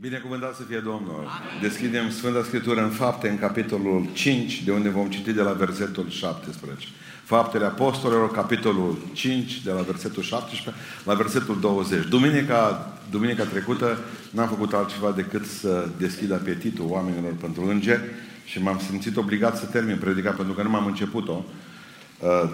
Binecuvântat să fie Domnul! Deschidem Sfânta Scriptură în fapte, în capitolul 5, de unde vom citi de la versetul 17. Faptele Apostolilor, capitolul 5, de la versetul 17 la versetul 20. Duminica, duminica trecută n-am făcut altceva decât să deschid apetitul oamenilor pentru îngeri și m-am simțit obligat să termin predica pentru că nu m-am început-o uh,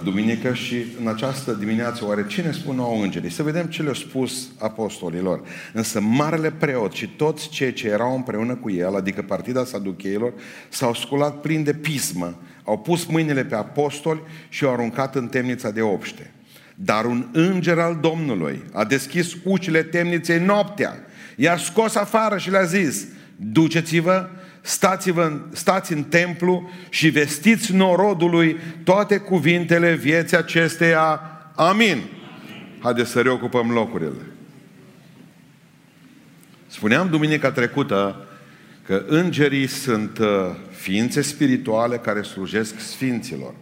duminică și în această dimineață oare cine spun nouă îngerii? Să vedem ce le-au spus apostolilor. Însă marele preot și toți cei ce erau împreună cu el, adică partida saducheilor, s-au sculat plin de pismă, au pus mâinile pe apostoli și au aruncat în temnița de obște. Dar un înger al Domnului a deschis ucile temniței noaptea, i-a scos afară și le-a zis, duceți-vă stați-vă, stați în templu și vestiți norodului toate cuvintele vieții acesteia. Amin. Haideți să reocupăm locurile. Spuneam duminica trecută că îngerii sunt uh, ființe spirituale care slujesc sfinților.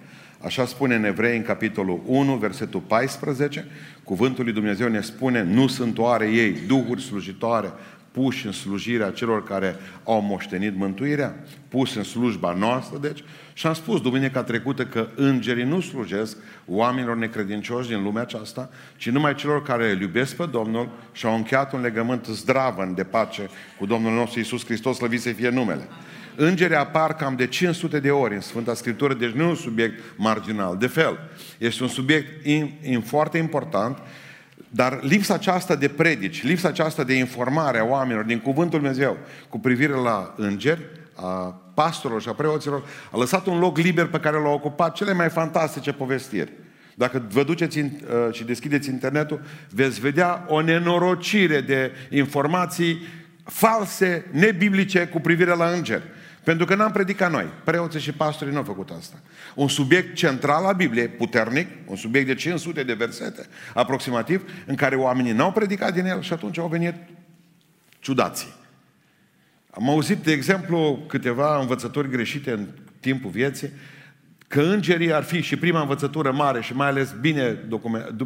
Așa spune în Evrei, în capitolul 1, versetul 14, cuvântul lui Dumnezeu ne spune, nu sunt oare ei duhuri slujitoare puși în slujirea celor care au moștenit mântuirea, pus în slujba noastră, deci, și am spus duminica trecută că îngerii nu slujesc oamenilor necredincioși din lumea aceasta, ci numai celor care îl iubesc pe Domnul și au încheiat un legământ zdravăn de pace cu Domnul nostru Isus Hristos, slăvit să fie numele. Îngerii apar cam de 500 de ori în Sfânta Scriptură, deci nu e un subiect marginal. De fel, este un subiect in, in, foarte important dar lipsa aceasta de predici, lipsa aceasta de informare a oamenilor din Cuvântul Dumnezeu cu privire la îngeri, a pastorilor și a preoților, a lăsat un loc liber pe care l-au ocupat cele mai fantastice povestiri. Dacă vă duceți în, uh, și deschideți internetul, veți vedea o nenorocire de informații false, nebiblice cu privire la îngeri. Pentru că n-am predicat noi. Preoții și pastorii nu au făcut asta. Un subiect central al Bibliei, puternic, un subiect de 500 de versete, aproximativ, în care oamenii n-au predicat din el și atunci au venit ciudații. Am auzit, de exemplu, câteva învățături greșite în timpul vieții, că îngerii ar fi și prima învățătură mare și mai ales bine,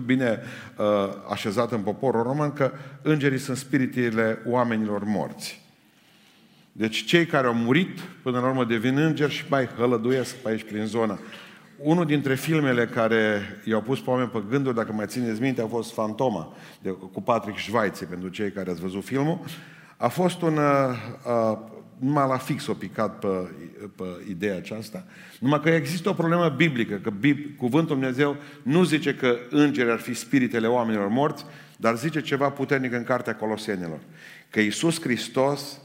bine uh, așezată în poporul român, că îngerii sunt spiritele oamenilor morți. Deci cei care au murit, până la urmă devin îngeri și mai hălăduiesc pe aici prin zona. Unul dintre filmele care i-au pus pe oameni pe gânduri, dacă mai țineți minte, a fost Fantoma, de, cu Patrick Schweitzer, pentru cei care ați văzut filmul. A fost un... Uh, uh, numai la fix o picat pe, pe ideea aceasta. Numai că există o problemă biblică, că Bib, cuvântul Dumnezeu nu zice că îngeri ar fi spiritele oamenilor morți, dar zice ceva puternic în Cartea Colosenilor. Că Iisus Hristos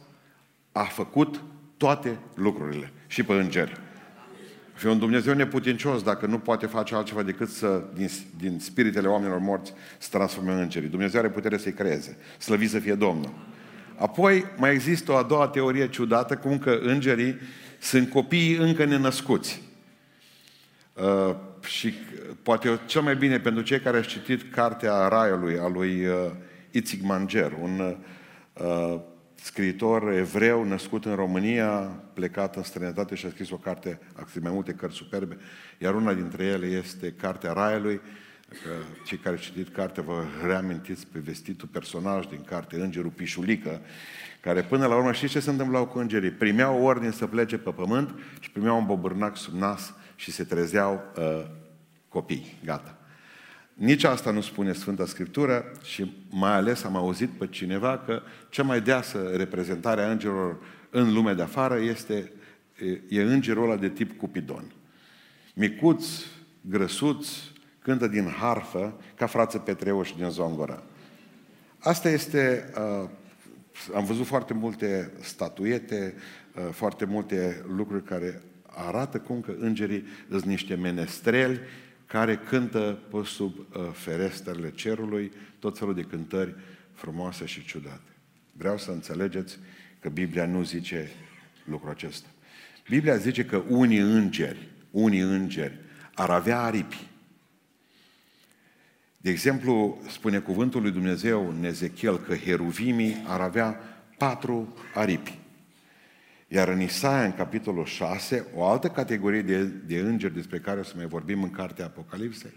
a făcut toate lucrurile și pe îngeri. Și un Dumnezeu neputincios dacă nu poate face altceva decât să, din, din spiritele oamenilor morți, să transforme în îngeri. Dumnezeu are putere să-i creeze. Slăvit să fie Domnul. Apoi mai există o a doua teorie ciudată, cum că îngerii sunt copiii încă nenăscuți. Uh, și poate cel mai bine pentru cei care au citit Cartea Raiului a lui uh, Itzik Manger, un uh, scriitor evreu născut în România, plecat în străinătate și a scris o carte, a scris mai multe cărți superbe, iar una dintre ele este Cartea Raiului, că cei care au citit cartea vă reamintiți pe vestitul personaj din carte, Îngerul Pișulică, care până la urmă știți ce se întâmplau cu îngerii? Primeau ordine să plece pe pământ și primeau un bobârnac sub nas și se trezeau uh, copii. Gata. Nici asta nu spune Sfânta Scriptură și mai ales am auzit pe cineva că cea mai deasă reprezentare a îngerilor în lumea de afară este e îngerul ăla de tip Cupidon. Micuț, grăsuț, cântă din harfă ca frață Petreuș din Zongora. Asta este, uh, am văzut foarte multe statuete, uh, foarte multe lucruri care arată cum că îngerii sunt niște menestreli care cântă pe sub uh, ferestrele cerului tot felul de cântări frumoase și ciudate. Vreau să înțelegeți că Biblia nu zice lucrul acesta. Biblia zice că unii îngeri, unii îngeri ar avea aripi. De exemplu, spune cuvântul lui Dumnezeu în Ezechiel că heruvimii ar avea patru aripi. Iar în Isaia, în capitolul 6, o altă categorie de, de îngeri despre care o să mai vorbim în cartea Apocalipsei,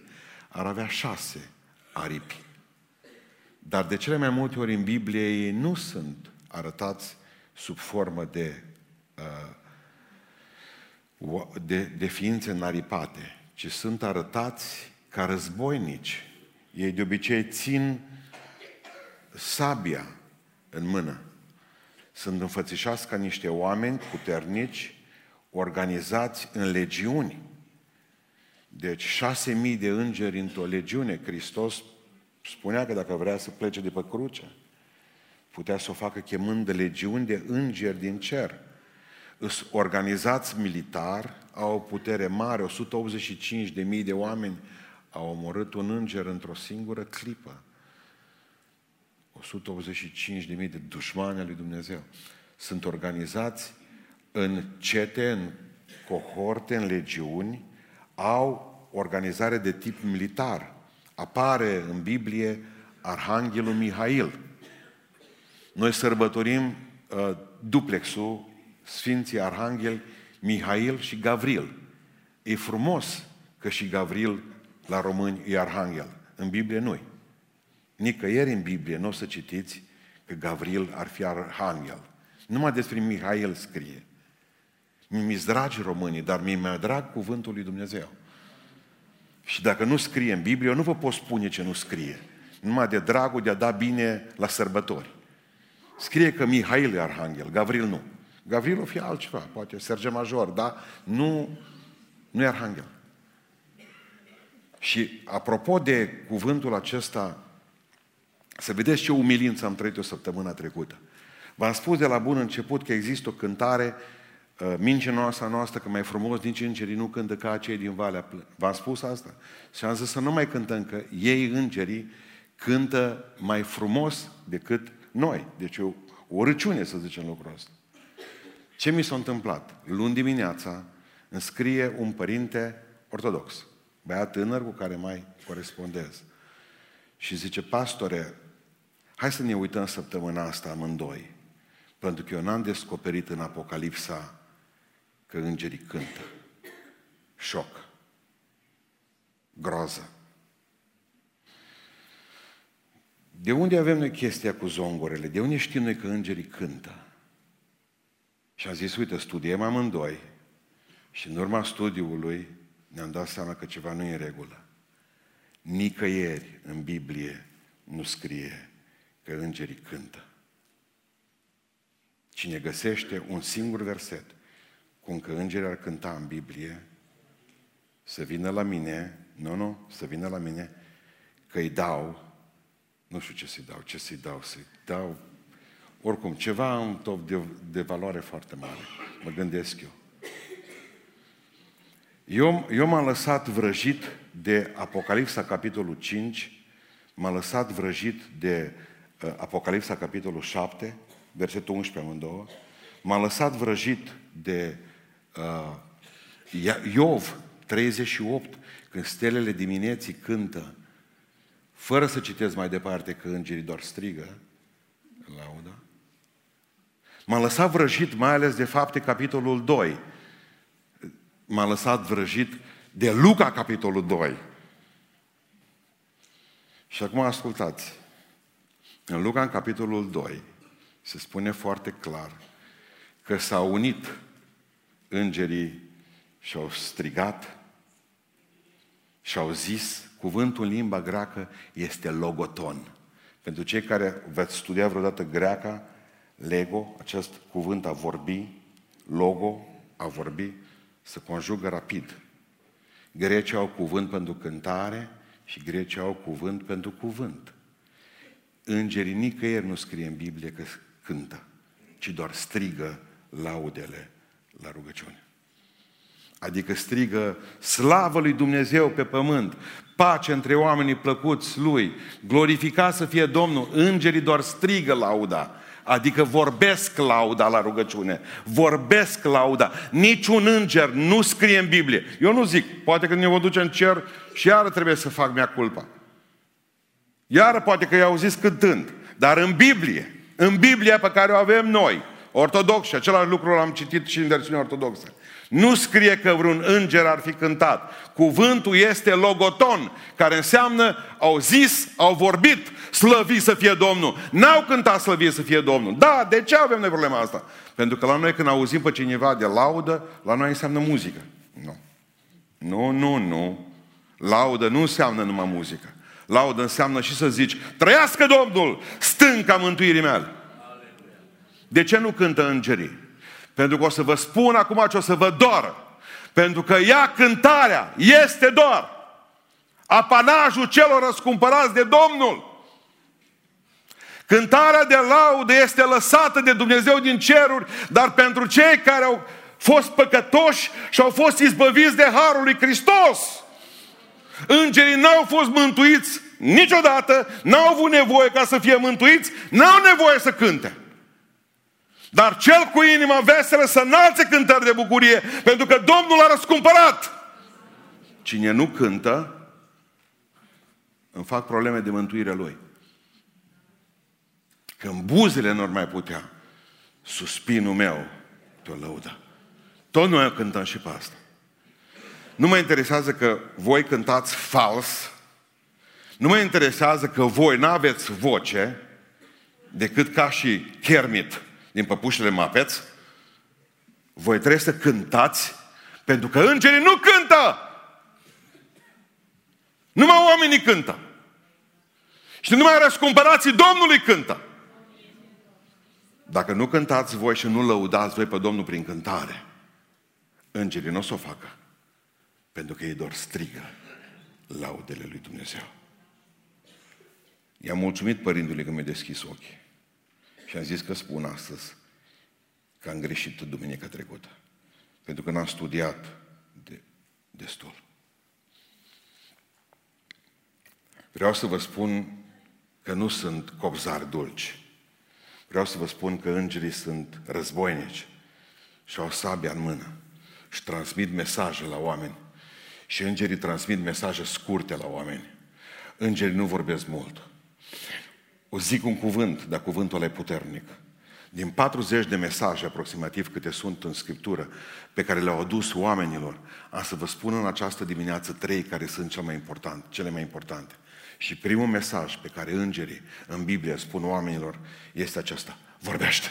ar avea șase aripi. Dar de cele mai multe ori în Biblie ei nu sunt arătați sub formă de, uh, de, de ființe naripate, ci sunt arătați ca războinici. Ei de obicei țin sabia în mână. Sunt înfățișați ca niște oameni puternici, organizați în legiuni. Deci șase mii de îngeri într-o legiune. Hristos spunea că dacă vrea să plece de pe cruce, putea să o facă chemând de legiuni de îngeri din cer. Îs organizați militar, au o putere mare, 185 de mii de oameni au omorât un înger într-o singură clipă. 185 de mii de dușmani al lui Dumnezeu. Sunt organizați în cete, în cohorte, în legiuni, au organizare de tip militar. Apare în Biblie Arhanghelul Mihail. Noi sărbătorim uh, duplexul Sfinții Arhanghel Mihail și Gavril. E frumos că și Gavril la români e Arhanghel. În Biblie nu Nicăieri în Biblie nu o să citiți că Gavril ar fi Arhanghel. Numai despre Mihail scrie. Mi-mi dragi românii, dar mi mai drag cuvântul lui Dumnezeu. Și dacă nu scrie în Biblie, eu nu vă pot spune ce nu scrie. Numai de dragul de a da bine la sărbători. Scrie că Mihail e arhanghel, Gavril nu. Gavril o fi altceva, poate Serge Major, dar nu, nu e arhanghel. Și apropo de cuvântul acesta, să vedeți ce umilință am trăit o săptămână trecută. V-am spus de la bun început că există o cântare Uh, mincinoasa noastră, că mai frumos nici îngerii nu cântă ca cei din Valea Plân. V-am spus asta? Și am zis să nu mai cântăm, că ei, îngerii, cântă mai frumos decât noi. Deci o, o râciune să zicem lucrul ăsta. Ce mi s-a întâmplat? Luni dimineața îmi scrie un părinte ortodox, băiat tânăr cu care mai corespondez. Și zice, pastore, hai să ne uităm săptămâna asta amândoi. Pentru că eu n-am descoperit în Apocalipsa că îngerii cântă. Șoc. Groază. De unde avem noi chestia cu zongorele? De unde știm noi că îngerii cântă? Și am zis, uite, studiem amândoi și în urma studiului ne-am dat seama că ceva nu e în regulă. Nicăieri în Biblie nu scrie că îngerii cântă. Cine găsește un singur verset cum că îngerii ar cânta în Biblie, să vină la mine, nu, nu, să vină la mine, că îi dau, nu știu ce să-i dau, ce să-i dau, să-i dau, oricum, ceva un top de, de valoare foarte mare, mă gândesc eu. Eu, eu m-am lăsat vrăjit de Apocalipsa, capitolul 5, m-am lăsat vrăjit de uh, Apocalipsa, capitolul 7, versetul 11 amândouă, m-am lăsat vrăjit de uh, Iov 38, când stelele dimineții cântă, fără să citesc mai departe că îngerii doar strigă, lauda. M-a lăsat vrăjit, mai ales de fapte, capitolul 2. M-a lăsat vrăjit de Luca, capitolul 2. Și acum ascultați. În Luca, în capitolul 2, se spune foarte clar că s-a unit îngerii și-au strigat și au zis, cuvântul în limba greacă este logoton. Pentru cei care veți studia vreodată greaca, lego, acest cuvânt a vorbi, logo, a vorbi, se conjugă rapid. Grecii au cuvânt pentru cântare și grecii au cuvânt pentru cuvânt. Îngerii nicăieri nu scrie în Biblie că cântă, ci doar strigă laudele la rugăciune. Adică strigă slavă lui Dumnezeu pe pământ, pace între oamenii plăcuți lui, glorificat să fie Domnul, îngerii doar strigă lauda, adică vorbesc lauda la rugăciune, vorbesc lauda. Niciun înger nu scrie în Biblie. Eu nu zic, poate că ne vom duce în cer și iară trebuie să fac mea culpa. Iară poate că i-au zis cântând, dar în Biblie, în Biblia pe care o avem noi, ortodox și același lucru l-am citit și în versiunea ortodoxă. Nu scrie că vreun înger ar fi cântat. Cuvântul este logoton, care înseamnă au zis, au vorbit, slăvit să fie Domnul. N-au cântat slăvit să fie Domnul. Da, de ce avem noi problema asta? Pentru că la noi când auzim pe cineva de laudă, la noi înseamnă muzică. Nu. Nu, nu, nu. Laudă nu înseamnă numai muzică. Laudă înseamnă și să zici, trăiască Domnul, stânca mântuirii mele. De ce nu cântă îngerii? Pentru că o să vă spun acum ce o să vă doară. Pentru că ea, cântarea, este doar apanajul celor răscumpărați de Domnul. Cântarea de laudă este lăsată de Dumnezeu din ceruri, dar pentru cei care au fost păcătoși și au fost izbăviți de Harul lui Hristos. Îngerii n-au fost mântuiți niciodată, n-au avut nevoie ca să fie mântuiți, n-au nevoie să cânte. Dar cel cu inima veselă să înalțe cântări de bucurie, pentru că Domnul a răscumpărat. Cine nu cântă, îmi fac probleme de mântuire lui. Când buzele nu mai putea, suspinul meu te-o lăuda. Tot noi cântăm și pe asta. Nu mă interesează că voi cântați fals, nu mă interesează că voi nu aveți voce, decât ca și Kermit din păpușile Mapeț, voi trebuie să cântați, pentru că îngerii nu cântă! Numai oamenii cântă. Și numai răscumpărații Domnului cântă. Dacă nu cântați voi și nu lăudați voi pe Domnul prin cântare, îngerii nu o să o facă. Pentru că ei doar strigă laudele lui Dumnezeu. I-am mulțumit părintului că mi-a deschis ochii. Și am zis că spun astăzi că am greșit duminica trecută. Pentru că n-am studiat de, destul. Vreau să vă spun că nu sunt copzari dulci. Vreau să vă spun că îngerii sunt războinici și au sabia în mână și transmit mesaje la oameni. Și îngerii transmit mesaje scurte la oameni. Îngerii nu vorbesc mult. O zic un cuvânt, dar cuvântul ăla e puternic. Din 40 de mesaje aproximativ câte sunt în Scriptură, pe care le-au adus oamenilor, am să vă spun în această dimineață trei care sunt cele mai importante. Cele mai importante. Și primul mesaj pe care îngerii în Biblie spun oamenilor este acesta. Vorbește!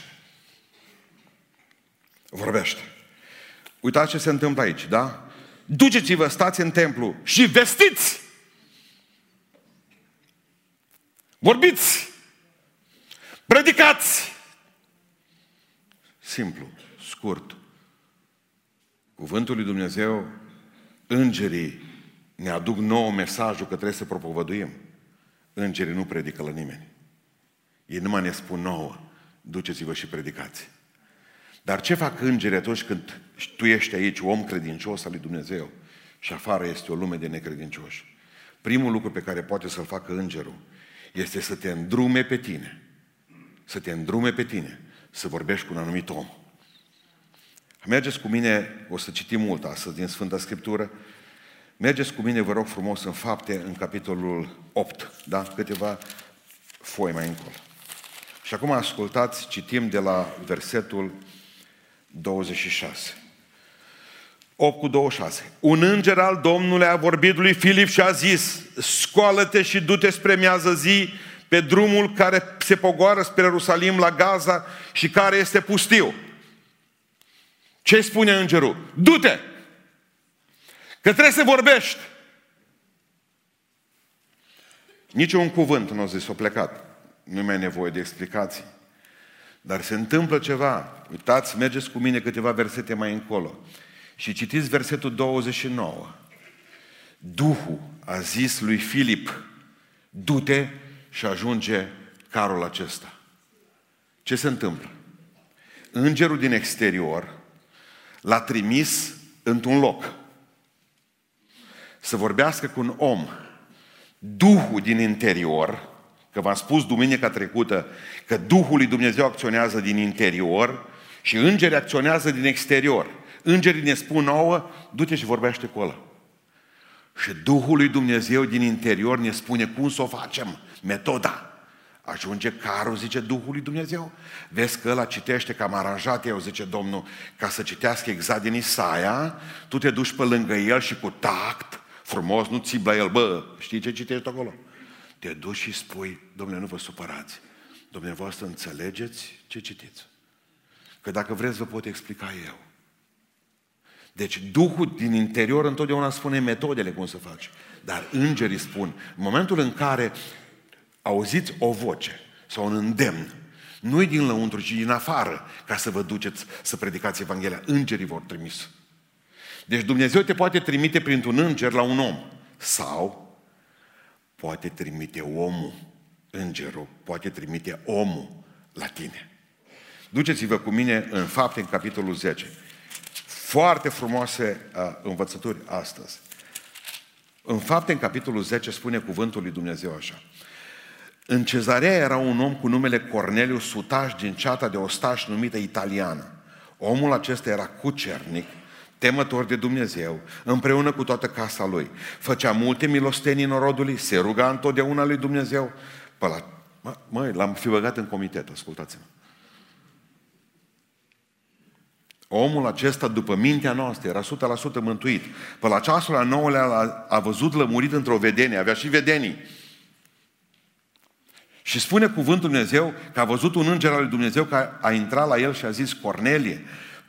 Vorbește! Uitați ce se întâmplă aici, da? Duceți-vă, stați în templu și vestiți! Vorbiți! Predicați! Simplu, scurt. Cuvântul lui Dumnezeu, îngerii ne aduc nou mesajul că trebuie să propovăduim. Îngerii nu predică la nimeni. Ei numai ne spun nouă, duceți-vă și predicați. Dar ce fac îngerii atunci când tu ești aici, om credincios al lui Dumnezeu, și afară este o lume de necredincioși? Primul lucru pe care poate să-l facă îngerul este să te îndrume pe tine. Să te îndrume pe tine. Să vorbești cu un anumit om. Mergeți cu mine, o să citim mult astăzi din Sfânta Scriptură, mergeți cu mine, vă rog frumos, în fapte, în capitolul 8, da? Câteva foi mai încolo. Și acum ascultați, citim de la versetul 26. 8 cu 26. Un înger al Domnului a vorbit lui Filip și a zis, scoală-te și du-te spre miază zi pe drumul care se pogoară spre Ierusalim la Gaza și care este pustiu. Ce spune îngerul? Du-te! Că trebuie să vorbești. Nici un cuvânt nu a zis, a plecat. Nu mai e nevoie de explicații. Dar se întâmplă ceva. Uitați, mergeți cu mine câteva versete mai încolo. Și citiți versetul 29. Duhul a zis lui Filip, du-te și ajunge carul acesta. Ce se întâmplă? Îngerul din exterior l-a trimis într-un loc să vorbească cu un om. Duhul din interior, că v-am spus duminica trecută că Duhul lui Dumnezeu acționează din interior și îngerii acționează din exterior. Îngerii ne spun nouă, du-te și vorbește cu ăla. Și Duhul lui Dumnezeu din interior ne spune cum să o facem, metoda. Ajunge carul, zice Duhul lui Dumnezeu. Vezi că ăla citește, că am aranjat eu, zice Domnul, ca să citească exact din Isaia, tu te duci pe lângă el și cu tact, frumos, nu ții la el, bă, știi ce citești acolo? Te duci și spui, domnule, nu vă supărați. Dumneavoastră înțelegeți ce citiți. Că dacă vreți, vă pot explica eu. Deci Duhul din interior întotdeauna spune metodele cum să faci. Dar îngerii spun, în momentul în care auziți o voce sau un îndemn, nu-i din lăuntru, ci din afară, ca să vă duceți să predicați Evanghelia. Îngerii vor trimis. Deci Dumnezeu te poate trimite printr-un înger la un om. Sau poate trimite omul, îngerul, poate trimite omul la tine. Duceți-vă cu mine în fapte, în capitolul 10. Foarte frumoase uh, învățături astăzi. În fapte, în capitolul 10, spune cuvântul lui Dumnezeu așa. În cezarea era un om cu numele Corneliu, sutaș din ceata de ostaș numită italiană. Omul acesta era cucernic, temător de Dumnezeu, împreună cu toată casa lui. Făcea multe milostenii în rodului, se ruga întotdeauna lui Dumnezeu. Pă la, mă, măi, l-am fi băgat în comitet, ascultați-mă. Omul acesta, după mintea noastră, era 100% mântuit. Pe la ceasul al nouălea a, a văzut lămurit într-o vedenie, avea și vedenii. Și spune cuvântul Dumnezeu că a văzut un înger al lui Dumnezeu care a intrat la el și a zis, Cornelie,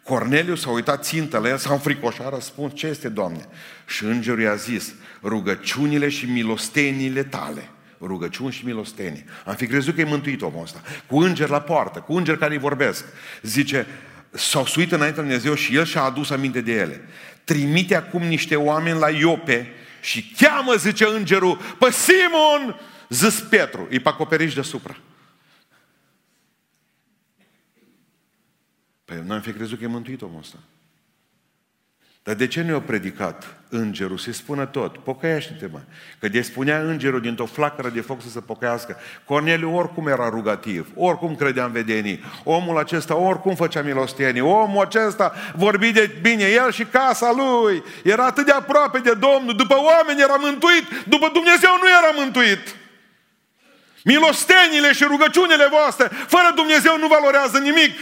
Corneliu s-a uitat țintă la el, s-a înfricoșat, a răspuns, ce este, Doamne? Și îngerul i-a zis, rugăciunile și milostenile tale. Rugăciuni și milostenii. Am fi crezut că e mântuit omul ăsta. Cu înger la poartă, cu înger care îi vorbesc. Zice, s-au suit înainte Dumnezeu și el și-a adus aminte de ele. Trimite acum niște oameni la Iope și cheamă, zice îngerul, pe Simon, zis Petru, e pe acoperiș deasupra. Păi noi am fi crezut că e mântuit omul ăsta. Dar de ce nu i-a predicat îngerul să-i spună tot? Pocăiește-te, mă. Că de spunea îngerul dintr-o flacără de foc să se pocăiască. Corneliu oricum era rugativ, oricum credea în vedenii. Omul acesta oricum făcea milostenii. Omul acesta vorbi de bine el și casa lui. Era atât de aproape de Domnul. După oameni era mântuit, după Dumnezeu nu era mântuit. Milostenile și rugăciunile voastre, fără Dumnezeu nu valorează nimic.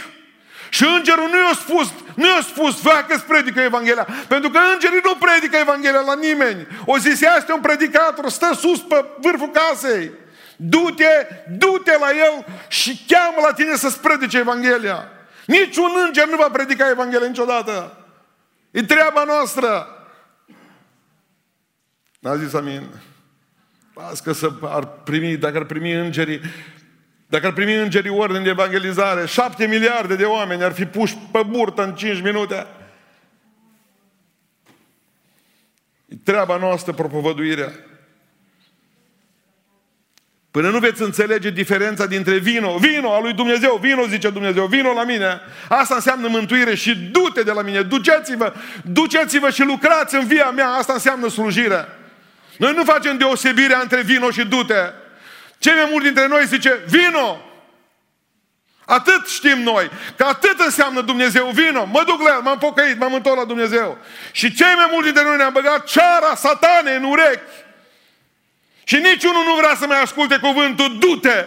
Și îngerul nu i-a spus, nu i-a spus, facă că predică Evanghelia. Pentru că îngerii nu predică Evanghelia la nimeni. O zis, este un predicator, stă sus pe vârful casei. Du-te, du-te la el și cheamă la tine să-ți predice Evanghelia. Niciun înger nu va predica Evanghelia niciodată. E treaba noastră. N-a zis amin. Las că să ar primi, dacă ar primi îngerii, dacă ar primi îngerii ordine de evangelizare, șapte miliarde de oameni ar fi puși pe burtă în cinci minute. E treaba noastră propovăduirea. Până nu veți înțelege diferența dintre vino, vino al lui Dumnezeu, vino zice Dumnezeu, vino la mine. Asta înseamnă mântuire și du-te de la mine, duceți-vă, duceți-vă și lucrați în via mea, asta înseamnă slujire. Noi nu facem deosebirea între vino și du-te. Cei mai mulți dintre noi zice, vino! Atât știm noi, că atât înseamnă Dumnezeu, vino, mă duc la el, m-am pocăit, m-am întors la Dumnezeu. Și cei mai mulți dintre noi ne-am băgat ceara satane în urechi. Și niciunul nu vrea să mai asculte cuvântul, du-te!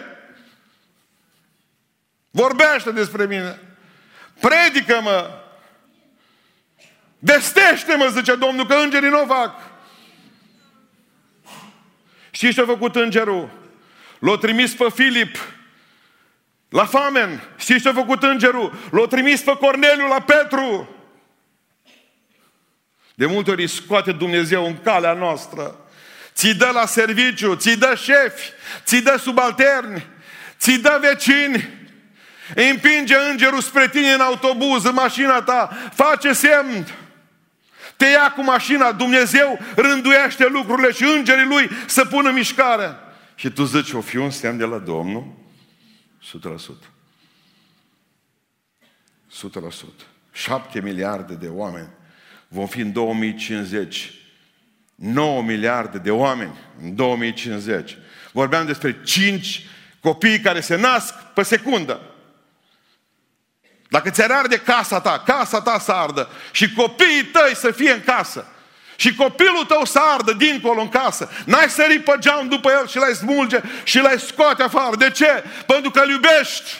Vorbește despre mine. Predică-mă! Vestește-mă, zice Domnul, că îngerii nu o fac. Știți ce a făcut îngerul? L-a trimis pe Filip la famen. Știți ce a făcut îngerul? L-a trimis pe Corneliu la Petru. De multe ori scoate Dumnezeu în calea noastră. Ți dă la serviciu, ți dă șefi, ți dă subalterni, ți dă vecini. Împinge îngerul spre tine în autobuz, în mașina ta, face semn. Te ia cu mașina, Dumnezeu rânduiește lucrurile și îngerii lui să pună mișcare. Și tu zici, o fi un semn de la Domnul? 100%. 100%. 7 miliarde de oameni vom fi în 2050. 9 miliarde de oameni în 2050. Vorbeam despre 5 copii care se nasc pe secundă. Dacă ți-ar arde casa ta, casa ta să ardă și copiii tăi să fie în casă și copilul tău să ardă dincolo în casă, n-ai sărit pe geam după el și l-ai smulge și l-ai scoate afară. De ce? Pentru că îl iubești.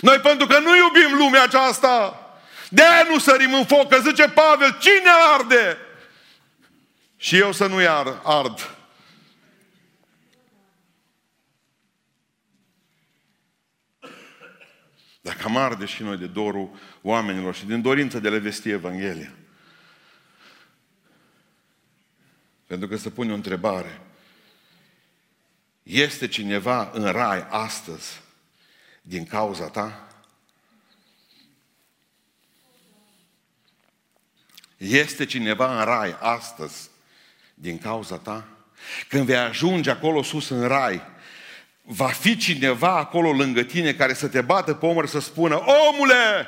Noi pentru că nu iubim lumea aceasta. De aia nu sărim în foc, că zice Pavel, cine arde? Și eu să nu-i ard. Dacă am arde și noi de dorul oamenilor și din dorință de le vesti Evanghelia. Pentru că se pune o întrebare. Este cineva în rai astăzi din cauza ta? Este cineva în rai astăzi din cauza ta? Când vei ajunge acolo sus în rai, va fi cineva acolo lângă tine care să te bată pe omăr să spună, omule,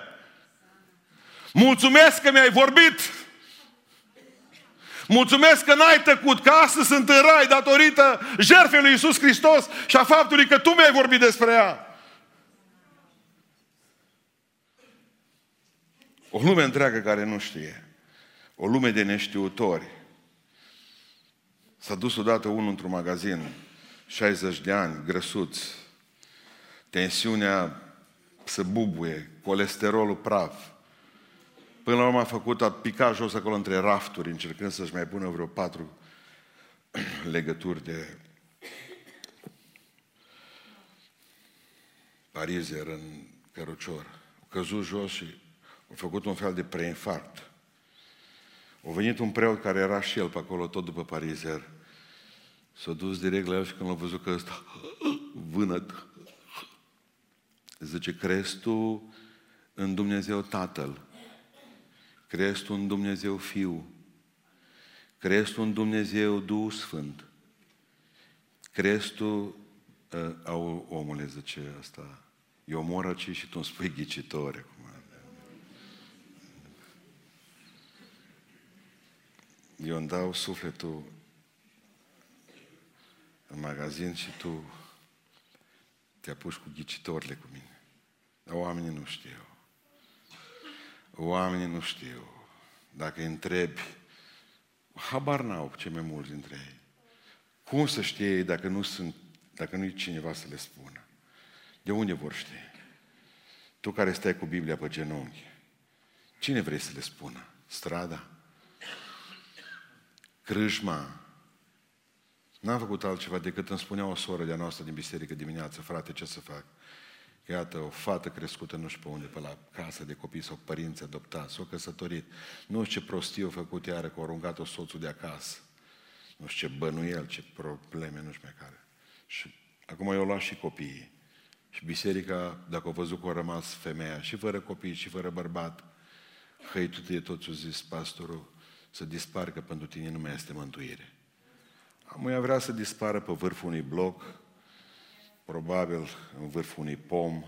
mulțumesc că mi-ai vorbit, mulțumesc că n-ai tăcut, că astăzi sunt în rai datorită jertfei lui Iisus Hristos și a faptului că tu mi-ai vorbit despre ea. O lume întreagă care nu știe. O lume de neștiutori. S-a dus odată unul într-un magazin 60 de ani, grăsuți, tensiunea să bubuie, colesterolul praf. Până la urmă a făcut, a picat jos acolo între rafturi, încercând să-și mai pună vreo patru legături de parizer în cărucior. A căzut jos și a făcut un fel de preinfarct. A venit un preot care era și el pe acolo, tot după parizer. S-a dus direct la el și când l-a văzut că ăsta vânăt, zice, crezi tu în Dumnezeu Tatăl? Crezi tu în Dumnezeu Fiu? Crezi tu în Dumnezeu Duhul Sfânt? Crezi tu, uh, au, omule, zice asta, eu mor aici și tu îmi spui ghicitoare. acum. Eu îmi dau sufletul în magazin și tu te apuci cu ghicitorile cu mine. Dar oamenii nu știu. Oamenii nu știu. Dacă îi întrebi, habar n-au cei mai mulți dintre ei. Cum să știe ei dacă nu sunt, dacă nu-i cineva să le spună? De unde vor ști? Tu care stai cu Biblia pe genunchi, cine vrei să le spună? Strada? Crâșma? N-am făcut altceva decât îmi spunea o soră de-a noastră din biserică dimineață, frate, ce să fac? Iată, o fată crescută nu știu pe unde, pe la casă de copii sau părinți adoptați, s-o căsătorit. Nu știu ce prostie a făcut iară, că a aruncat-o soțul de acasă. Nu știu ce bănuiel, ce probleme, nu știu mai care. Și acum eu luat și copiii. Și biserica, dacă au văzut că a rămas femeia, și fără copii, și fără bărbat, hăituie tot ce a zis pastorul, să disparcă pentru tine nu mai este mântuire. Amuia vrea să dispară pe vârful unui bloc, probabil în vârful unui pom.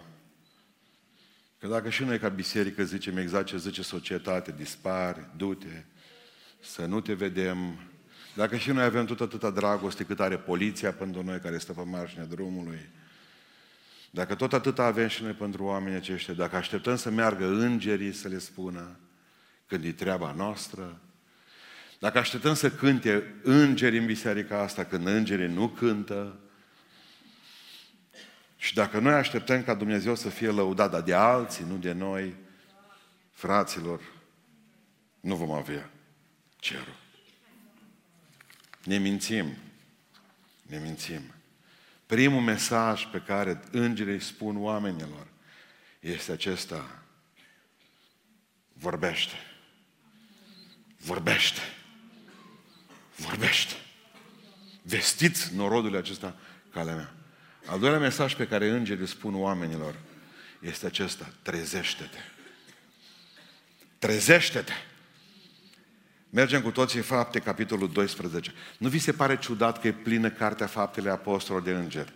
Că dacă și noi ca biserică zicem exact ce zice societate, dispari, du-te, să nu te vedem, dacă și noi avem tot atâta dragoste cât are poliția pentru noi care stă pe marginea drumului, dacă tot atâta avem și noi pentru oamenii aceștia, dacă așteptăm să meargă îngerii să le spună când e treaba noastră, dacă așteptăm să cânte îngeri în biserica asta când îngerii nu cântă, și dacă noi așteptăm ca Dumnezeu să fie lăudat, dar de alții, nu de noi, fraților, nu vom avea cerul. Ne mințim. Ne mințim. Primul mesaj pe care îngerii spun oamenilor este acesta. Vorbește. Vorbește. Vorbește. Vestiți norodul acesta calea mea. Al doilea mesaj pe care îngerii spun oamenilor este acesta. Trezește-te. Trezește-te. Mergem cu toții în fapte, capitolul 12. Nu vi se pare ciudat că e plină cartea faptele apostolilor de îngeri?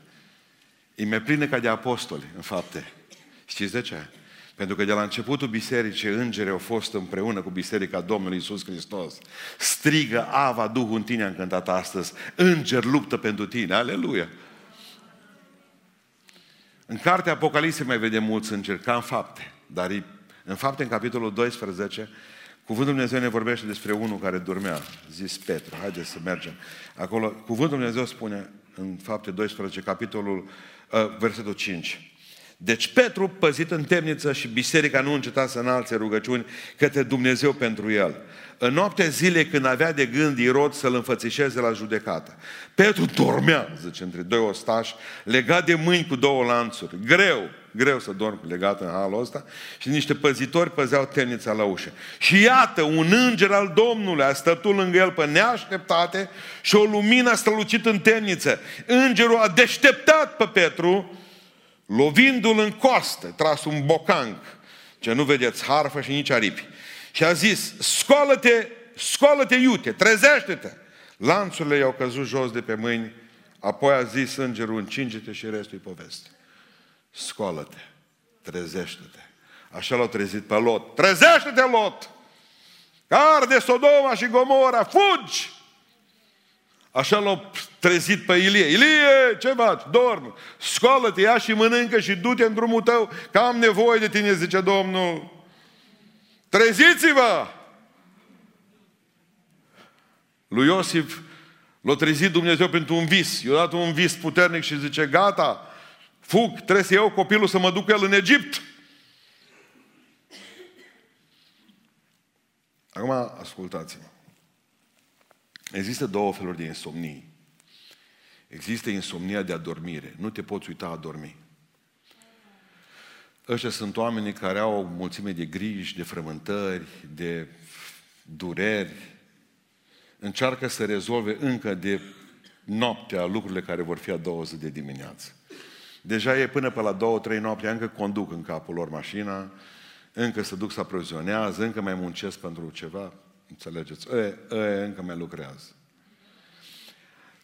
E mai plină ca de apostoli în fapte. Știți de ce? Pentru că de la începutul bisericii, îngerii au fost împreună cu biserica Domnului Isus Hristos. Strigă Ava, Duhul în tine am cântat astăzi. Înger luptă pentru tine. Aleluia! În cartea Apocalipsei mai vedem mulți îngeri, ca în fapte. Dar în fapte, în capitolul 12, Cuvântul Dumnezeu ne vorbește despre unul care dormea, zis Petru, haideți să mergem. Acolo, Cuvântul Dumnezeu spune în fapte 12, capitolul, uh, versetul 5. Deci Petru, păzit în temniță și biserica nu înceta să înalțe rugăciuni către Dumnezeu pentru el. În noaptea zilei când avea de gând Irod să-l înfățișeze la judecată. Petru dormea, zice, între doi ostași, legat de mâini cu două lanțuri. Greu, greu să dorm legat în halul ăsta. Și niște păzitori păzeau temnița la ușă. Și iată, un înger al Domnului a stătut lângă el pe neașteptate și o lumină a strălucit în temniță. Îngerul a deșteptat pe Petru lovindu-l în coastă, tras un bocanc, ce nu vedeți harfă și nici aripi. Și a zis, scoală-te, scoală-te iute, trezește-te. Lanțurile i-au căzut jos de pe mâini, apoi a zis îngerul, încinge-te și restul e poveste. Scoală-te, trezește-te. Așa l-au trezit pe Lot. Trezește-te, Lot! Arde Sodoma și Gomora, fugi! Așa l-au trezit pe Ilie. Ilie, ce faci? Dorm. Scoală-te, ia și mănâncă și du-te în drumul tău, că am nevoie de tine, zice Domnul. Treziți-vă! Lui Iosif l-a trezit Dumnezeu pentru un vis. I-a dat un vis puternic și zice, gata, fug, trebuie să iau copilul să mă duc el în Egipt. Acum ascultați-mă. Există două feluri de insomnii. Există insomnia de adormire. Nu te poți uita a dormi. Ăștia sunt oamenii care au o mulțime de griji, de frământări, de dureri. Încearcă să rezolve încă de noaptea lucrurile care vor fi a doua zi de dimineață. Deja e până pe la două, trei noapte, încă conduc în capul lor mașina, încă se duc să aprovizionează, încă mai muncesc pentru ceva. Înțelegeți? E, e, încă mai lucrează.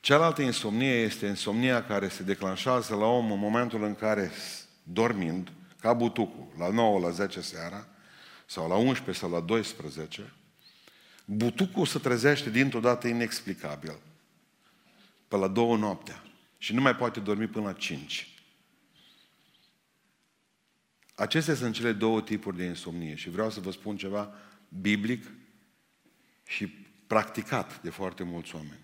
Cealaltă insomnie este insomnia care se declanșează la om în momentul în care, dormind, ca butucul, la 9, la 10 seara, sau la 11 sau la 12, butucul se trezește dintr-o dată inexplicabil, pe la două noaptea, și nu mai poate dormi până la 5. Acestea sunt cele două tipuri de insomnie și vreau să vă spun ceva biblic și practicat de foarte mulți oameni.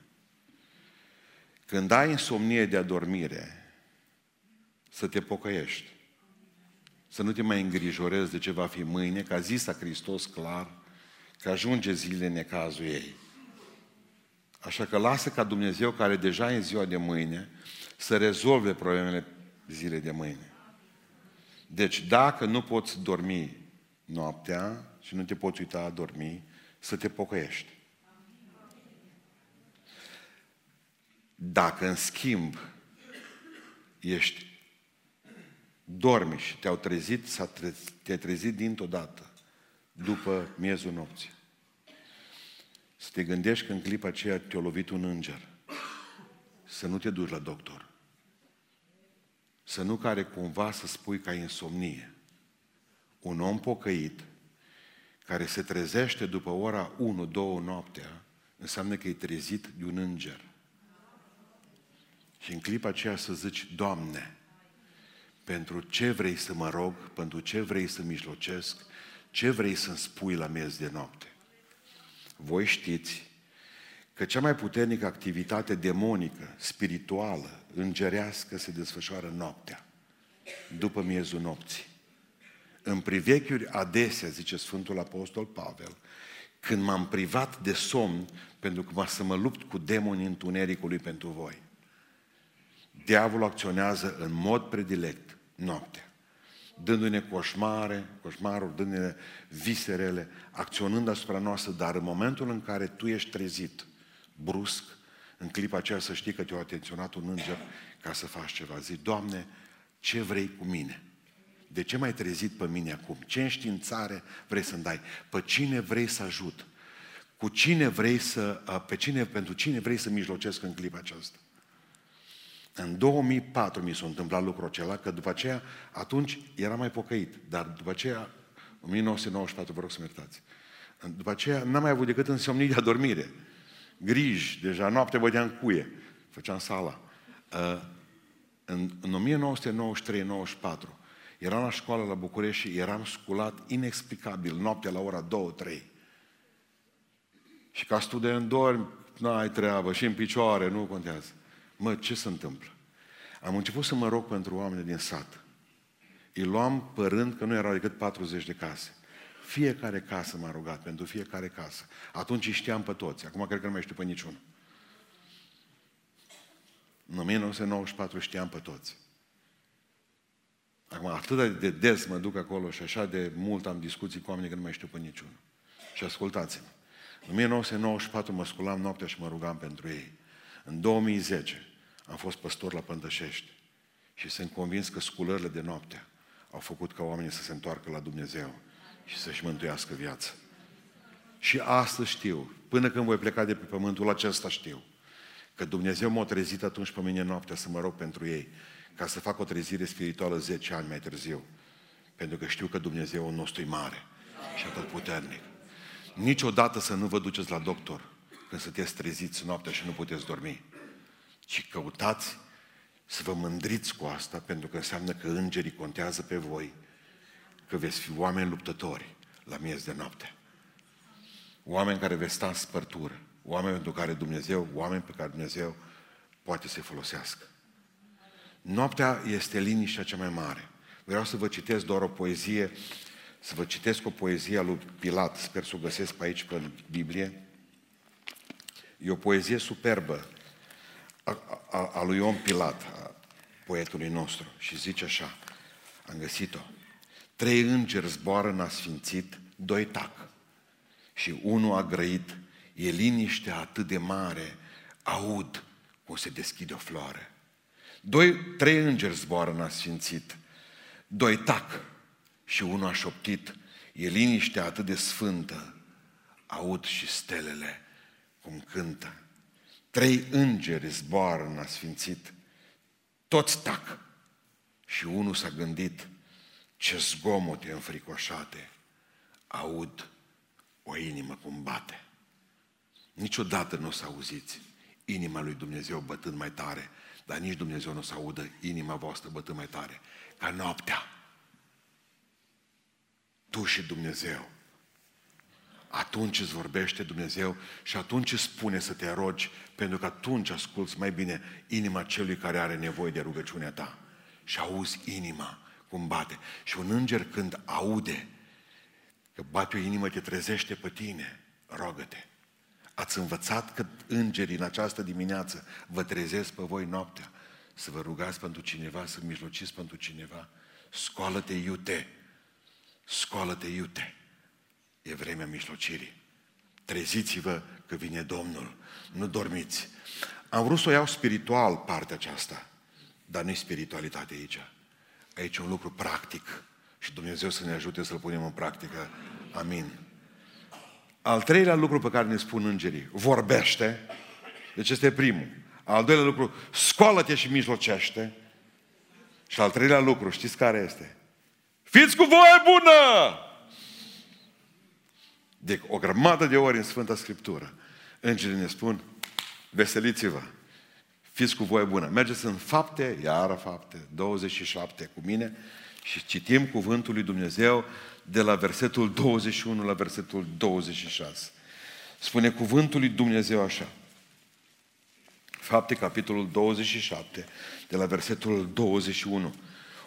Când ai insomnie de adormire, să te pocăiești. Să nu te mai îngrijorezi de ce va fi mâine, că a zis a Hristos clar că ajunge zile necazul ei. Așa că lasă ca Dumnezeu, care deja e ziua de mâine, să rezolve problemele zilei de mâine. Deci dacă nu poți dormi noaptea și nu te poți uita a dormi, să te pocăiești. Dacă, în schimb, ești dormi și te-au trezit, s-a tre- te-ai trezit dintr-o dată, după miezul nopții. Să te gândești că în clipa aceea te-a lovit un înger. Să nu te duci la doctor. Să nu care cumva să spui că ai insomnie. Un om pocăit care se trezește după ora 1-2 noaptea, înseamnă că e trezit de un înger. Și în clipa aceea să zici, Doamne, pentru ce vrei să mă rog, pentru ce vrei să mijlocesc, ce vrei să-mi spui la miez de noapte. Voi știți că cea mai puternică activitate demonică, spirituală, îngerească se desfășoară noaptea, după miezul nopții. În privechiuri adesea, zice Sfântul Apostol Pavel, când m-am privat de somn pentru că să mă lupt cu demonii întunericului pentru voi. Diavolul acționează în mod predilect noaptea, dându-ne coșmare, coșmaruri, dându-ne viserele, acționând asupra noastră, dar în momentul în care tu ești trezit, brusc, în clipa aceea să știi că te-a atenționat un înger ca să faci ceva. Zic, Doamne, ce vrei cu mine? De ce m-ai trezit pe mine acum? Ce înștiințare vrei să-mi dai? Pe cine vrei să ajut? Cu cine vrei să, pe cine, pentru cine vrei să mijlocesc în clipa aceasta? În 2004 mi s-a întâmplat lucrul acela, că după aceea, atunci era mai pocăit, dar după aceea, în 1994, vă rog să-mi iertați, după aceea n-am mai avut decât însomnii de adormire. Griji, deja noapte băteam cuie, făceam sala. În, în 1993-94, Eram la școală la București și eram sculat inexplicabil, noaptea la ora 2-3. Și ca student dormi, n-ai treabă, și în picioare, nu contează. Mă, ce se întâmplă? Am început să mă rog pentru oameni din sat. Îi luam părând că nu erau decât 40 de case. Fiecare casă m-a rugat, pentru fiecare casă. Atunci îi știam pe toți, acum cred că nu mai știu pe niciunul. În 1994 știam pe toți. Acum, atât de des mă duc acolo și așa de mult am discuții cu oamenii că nu mai știu pe niciunul. Și ascultați-mă. În 1994 mă sculam noaptea și mă rugam pentru ei. În 2010 am fost păstor la Pântășești și sunt convins că sculările de noapte au făcut ca oamenii să se întoarcă la Dumnezeu și să-și mântuiască viața. Și astăzi știu, până când voi pleca de pe pământul acesta știu, că Dumnezeu m-a trezit atunci pe mine noaptea să mă rog pentru ei, ca să fac o trezire spirituală 10 ani mai târziu. Pentru că știu că Dumnezeu nostru e mare și atât puternic. Niciodată să nu vă duceți la doctor când sunteți treziți noaptea și nu puteți dormi. Ci căutați să vă mândriți cu asta, pentru că înseamnă că îngerii contează pe voi, că veți fi oameni luptători la miez de noapte. Oameni care veți sta în spărtură, oameni pentru care Dumnezeu, oameni pe care Dumnezeu poate să-i folosească. Noaptea este liniștea cea mai mare. Vreau să vă citesc doar o poezie, să vă citesc o poezie a lui Pilat, sper să o găsesc pe aici, pe Biblie. E o poezie superbă a, a, a lui Ion Pilat, a poetului nostru, și zice așa, am găsit-o. Trei îngeri zboară în asfințit, doi tac. Și unul a grăit, e liniște atât de mare, aud cum se deschide o floare. Doi, trei îngeri zboară în asfințit, doi tac și unul a șoptit, e liniște atât de sfântă, aud și stelele cum cântă. Trei îngeri zboară în asfințit, toți tac și unul s-a gândit, ce zgomote înfricoșate, aud o inimă cum bate. Niciodată nu o să auziți inima lui Dumnezeu bătând mai tare, dar nici Dumnezeu nu o să audă inima voastră bătând mai tare, ca noaptea. Tu și Dumnezeu. Atunci îți vorbește Dumnezeu și atunci îți spune să te rogi, pentru că atunci asculți mai bine inima celui care are nevoie de rugăciunea ta. Și auzi inima cum bate. Și un înger când aude că bate o inimă, te trezește pe tine, rogă-te. Ați învățat că îngerii în această dimineață vă trezesc pe voi noaptea să vă rugați pentru cineva, să mijlociți pentru cineva. Scoală-te iute! Scoală-te iute! E vremea mijlocirii. Treziți-vă că vine Domnul. Nu dormiți. Am vrut să o iau spiritual partea aceasta, dar nu spiritualitate aici. Aici e un lucru practic și Dumnezeu să ne ajute să-l punem în practică. Amin. Al treilea lucru pe care ne spun îngerii, vorbește, deci este primul. Al doilea lucru, scoală-te și mijlocește. Și al treilea lucru, știți care este? Fiți cu voie bună! De o grămadă de ori în Sfânta Scriptură, îngerii ne spun, veseliți-vă, fiți cu voie bună. Mergeți în fapte, iară fapte, 27 cu mine și citim cuvântul lui Dumnezeu de la versetul 21 la versetul 26. Spune cuvântul lui Dumnezeu așa. Fapte, capitolul 27, de la versetul 21.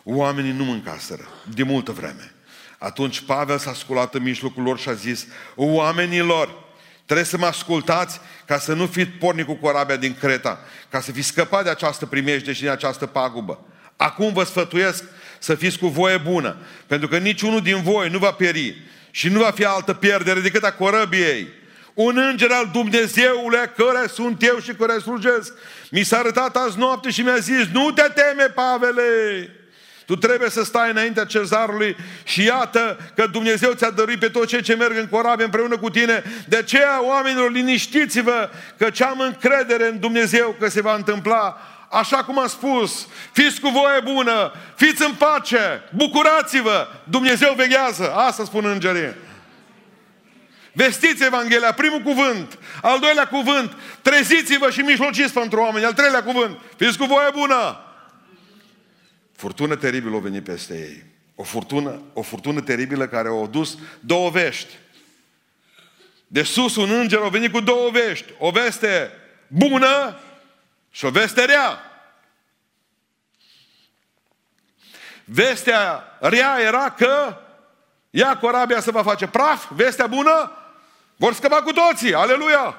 Oamenii nu mâncaseră de multă vreme. Atunci Pavel s-a sculat în mijlocul lor și a zis, oamenilor, trebuie să mă ascultați ca să nu fiți porni cu corabia din Creta, ca să fiți scăpat de această primejde și de această pagubă. Acum vă sfătuiesc să fiți cu voie bună, pentru că niciunul din voi nu va pieri și nu va fi altă pierdere decât a corăbiei. Un înger al Dumnezeului care sunt eu și care slujesc. Mi s-a arătat azi noapte și mi-a zis, nu te teme, Pavele! Tu trebuie să stai înaintea cezarului și iată că Dumnezeu ți-a dăruit pe toți cei ce merg în corabie împreună cu tine. De aceea, oamenilor, liniștiți-vă că ce am încredere în Dumnezeu că se va întâmpla așa cum am spus, fiți cu voie bună, fiți în pace, bucurați-vă, Dumnezeu veghează. Asta spun îngerii. Vestiți Evanghelia, primul cuvânt. Al doilea cuvânt, treziți-vă și mijlociți pentru oameni. Al treilea cuvânt, fiți cu voie bună. Furtună teribilă a venit peste ei. O furtună, o furtună teribilă care au dus două vești. De sus un înger a venit cu două vești. O veste bună și o veste rea. Vestea rea era că ia corabia să va face praf, vestea bună, vor scăpa cu toții, aleluia!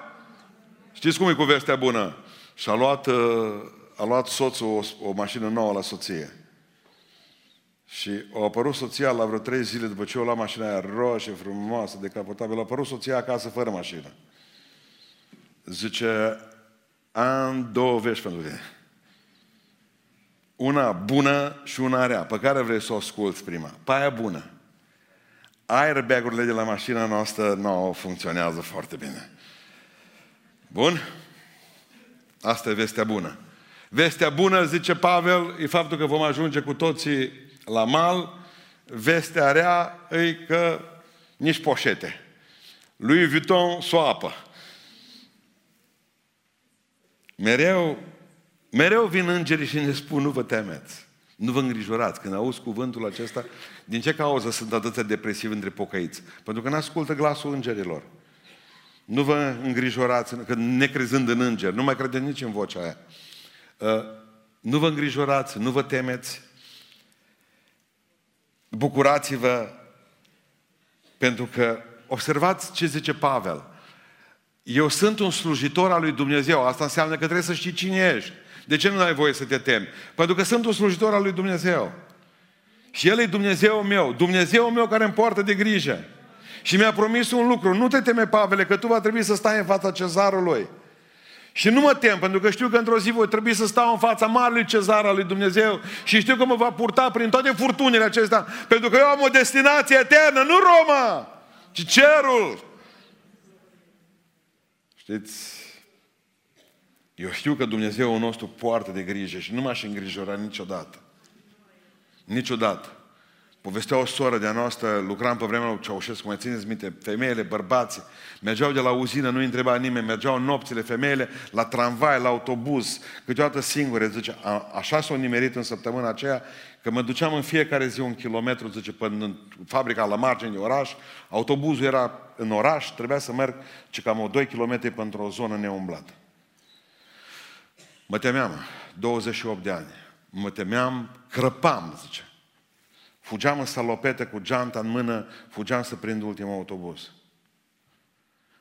Știți cum e cu vestea bună? Și a luat, uh, a luat soțul o, o mașină nouă la soție. Și a apărut soția la vreo trei zile după ce o luat mașina aia roșie, frumoasă, decapotabilă. A apărut soția acasă fără mașină. Zice, am două vești pentru tine. Una bună și una rea. Pe care vrei să o asculți prima? Pe aia bună. Airbag-urile de la mașina noastră nu funcționează foarte bine. Bun? Asta e vestea bună. Vestea bună, zice Pavel, e faptul că vom ajunge cu toții la mal. Vestea rea e că nici poșete. Lui Vuitton soapă. Mereu, mereu vin îngerii și ne spun, nu vă temeți. Nu vă îngrijorați. Când auzi cuvântul acesta, din ce cauză sunt atâția depresivi între pocăiți? Pentru că nu ascultă glasul îngerilor. Nu vă îngrijorați, că necrezând în înger, nu mai credeți nici în vocea aia. Uh, nu vă îngrijorați, nu vă temeți. Bucurați-vă pentru că observați ce zice Pavel. Eu sunt un slujitor al lui Dumnezeu. Asta înseamnă că trebuie să știi cine ești. De ce nu ai voie să te temi? Pentru că sunt un slujitor al lui Dumnezeu. Și El e Dumnezeu meu. Dumnezeu meu care îmi poartă de grijă. Și mi-a promis un lucru. Nu te teme, Pavele, că tu va trebui să stai în fața cezarului. Și nu mă tem, pentru că știu că într-o zi voi trebui să stau în fața marelui cezar al lui Dumnezeu și știu că mă va purta prin toate furtunile acestea, pentru că eu am o destinație eternă, nu Roma, ci cerul. Știți, eu știu că Dumnezeu nostru poartă de grijă și nu m-aș îngrijora niciodată. Niciodată. Povestea o soră de-a noastră, lucram pe vremea lui Ceaușescu, mai țineți minte, femeile, bărbații, mergeau de la uzină, nu întreba nimeni, mergeau nopțile femeile la tramvai, la autobuz, câteodată singure, zice, a, așa s-au nimerit în săptămâna aceea, că mă duceam în fiecare zi un kilometru, zice, până în fabrica la margine de oraș, autobuzul era în oraș, trebuia să merg, ce cam o 2 km pentru o zonă neumblată. Mă temeam, 28 de ani, mă temeam, crăpam, zice. Fugeam în salopete cu geanta în mână, fugeam să prind ultimul autobuz.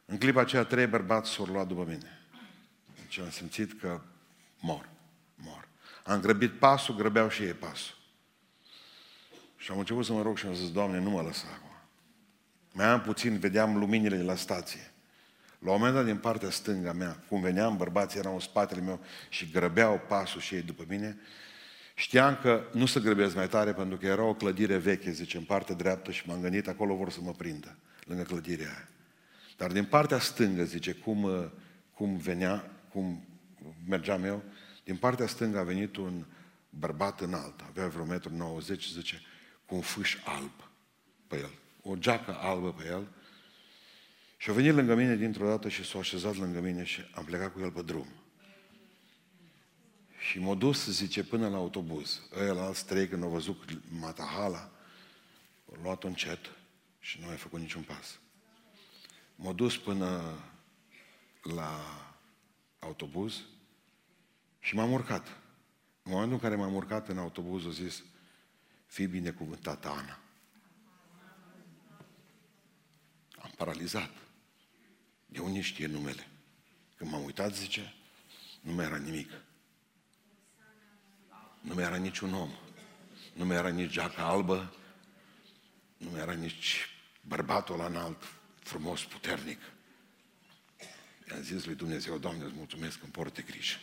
În clipa aceea trei bărbați s-au luat după mine. Deci am simțit că mor, mor. Am grăbit pasul, grăbeau și ei pasul. Și am început să mă rog și am zis, Doamne, nu mă lăsa acum. Mai am puțin, vedeam luminile de la stație. La un moment dat, din partea stânga mea, cum veneam, bărbații erau în spatele meu și grăbeau pasul și ei după mine, Știam că nu să grăbesc mai tare pentru că era o clădire veche, zice, în partea dreaptă și m-am gândit, acolo vor să mă prindă, lângă clădirea aia. Dar din partea stângă, zice, cum, uh, cum venea, cum mergeam eu, din partea stângă a venit un bărbat înalt, avea vreo metru 90, zice, cu un fâș alb pe el, o geacă albă pe el, și a venit lângă mine dintr-o dată și s-a așezat lângă mine și am plecat cu el pe drum. Și m-a dus, zice, până la autobuz. Ăia alți trei, când au văzut Matahala, au luat un încet și nu a făcut niciun pas. M-a dus până la autobuz și m-am urcat. În momentul în care m-am urcat în autobuz, a zis, fii binecuvântată, Ana. Am paralizat. De unde știe numele? Când m-am uitat, zice, nu mai era nimic. Nu mai era niciun om. Nu mai era nici geaca albă. Nu mai era nici bărbatul ăla înalt, frumos, puternic. I-am zis lui Dumnezeu, Doamne, îți mulțumesc că îmi porte grijă.